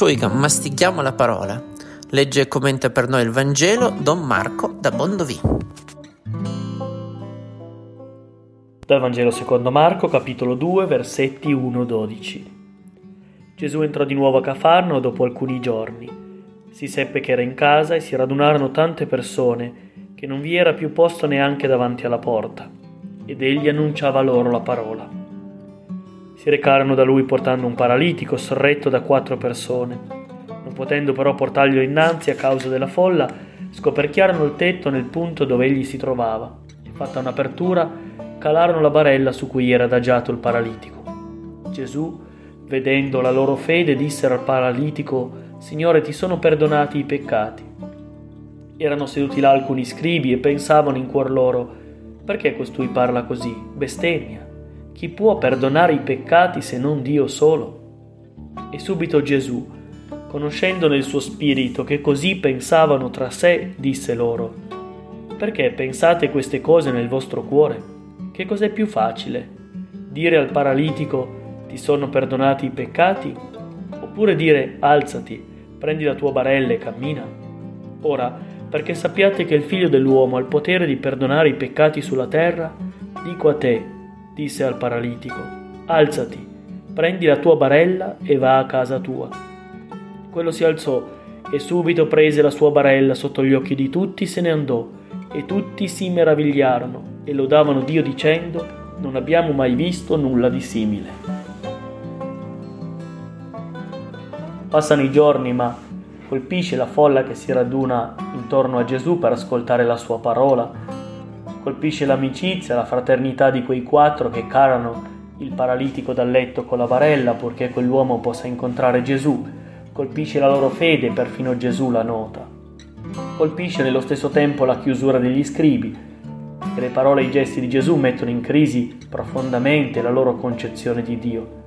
Sciuiga, mastichiamo la parola. Legge e commenta per noi il Vangelo Don Marco da Bondovì. Dal Vangelo secondo Marco, capitolo 2, versetti 1-12. Gesù entrò di nuovo a Cafarno dopo alcuni giorni. Si seppe che era in casa e si radunarono tante persone che non vi era più posto neanche davanti alla porta, ed egli annunciava loro la parola. Si recarono da lui portando un paralitico sorretto da quattro persone. Non potendo però portarglielo innanzi a causa della folla, scoperchiarono il tetto nel punto dove egli si trovava e fatta un'apertura calarono la barella su cui era adagiato il paralitico. Gesù, vedendo la loro fede, disse al paralitico, Signore, ti sono perdonati i peccati. Erano seduti là alcuni scribi e pensavano in cuor loro, perché costui parla così? Bestemmia. Chi può perdonare i peccati se non Dio solo? E subito Gesù, conoscendo nel suo spirito che così pensavano tra sé, disse loro, Perché pensate queste cose nel vostro cuore? Che cos'è più facile? Dire al paralitico, ti sono perdonati i peccati? Oppure dire, alzati, prendi la tua barella e cammina? Ora, perché sappiate che il figlio dell'uomo ha il potere di perdonare i peccati sulla terra, dico a te, disse al paralitico, alzati, prendi la tua barella e va a casa tua. Quello si alzò e subito prese la sua barella sotto gli occhi di tutti se ne andò e tutti si meravigliarono e lodavano Dio dicendo non abbiamo mai visto nulla di simile. Passano i giorni ma colpisce la folla che si raduna intorno a Gesù per ascoltare la sua parola Colpisce l'amicizia, la fraternità di quei quattro che carano il paralitico dal letto con la barella purché quell'uomo possa incontrare Gesù. Colpisce la loro fede perfino Gesù la nota. Colpisce nello stesso tempo la chiusura degli scribi, che le parole e i gesti di Gesù mettono in crisi profondamente la loro concezione di Dio.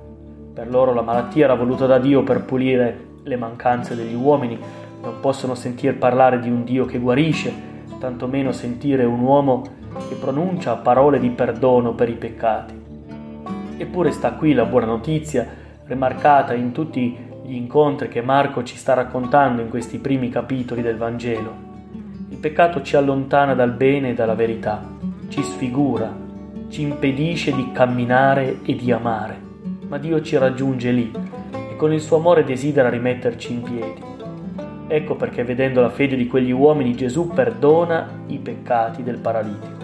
Per loro la malattia era voluta da Dio per pulire le mancanze degli uomini, non possono sentir parlare di un Dio che guarisce, tantomeno sentire un uomo che pronuncia parole di perdono per i peccati. Eppure sta qui la buona notizia, rimarcata in tutti gli incontri che Marco ci sta raccontando in questi primi capitoli del Vangelo. Il peccato ci allontana dal bene e dalla verità, ci sfigura, ci impedisce di camminare e di amare, ma Dio ci raggiunge lì e con il suo amore desidera rimetterci in piedi. Ecco perché vedendo la fede di quegli uomini Gesù perdona i peccati del paralitico.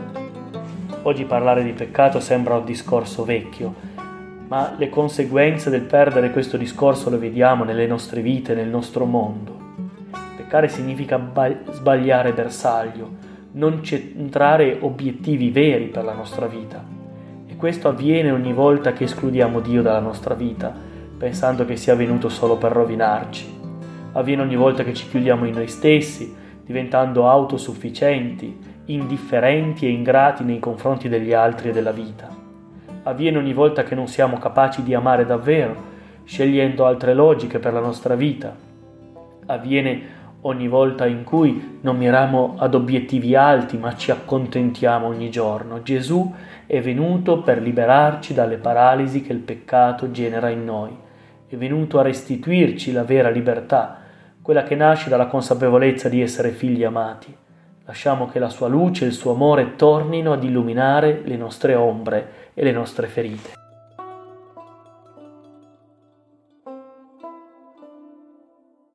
Oggi parlare di peccato sembra un discorso vecchio, ma le conseguenze del perdere questo discorso le vediamo nelle nostre vite, nel nostro mondo. Peccare significa sbagliare bersaglio, non centrare obiettivi veri per la nostra vita. E questo avviene ogni volta che escludiamo Dio dalla nostra vita, pensando che sia venuto solo per rovinarci. Avviene ogni volta che ci chiudiamo in noi stessi, diventando autosufficienti, indifferenti e ingrati nei confronti degli altri e della vita. Avviene ogni volta che non siamo capaci di amare davvero, scegliendo altre logiche per la nostra vita. Avviene ogni volta in cui non miriamo ad obiettivi alti ma ci accontentiamo ogni giorno. Gesù è venuto per liberarci dalle paralisi che il peccato genera in noi. È venuto a restituirci la vera libertà, quella che nasce dalla consapevolezza di essere figli amati. Lasciamo che la sua luce e il suo amore tornino ad illuminare le nostre ombre e le nostre ferite.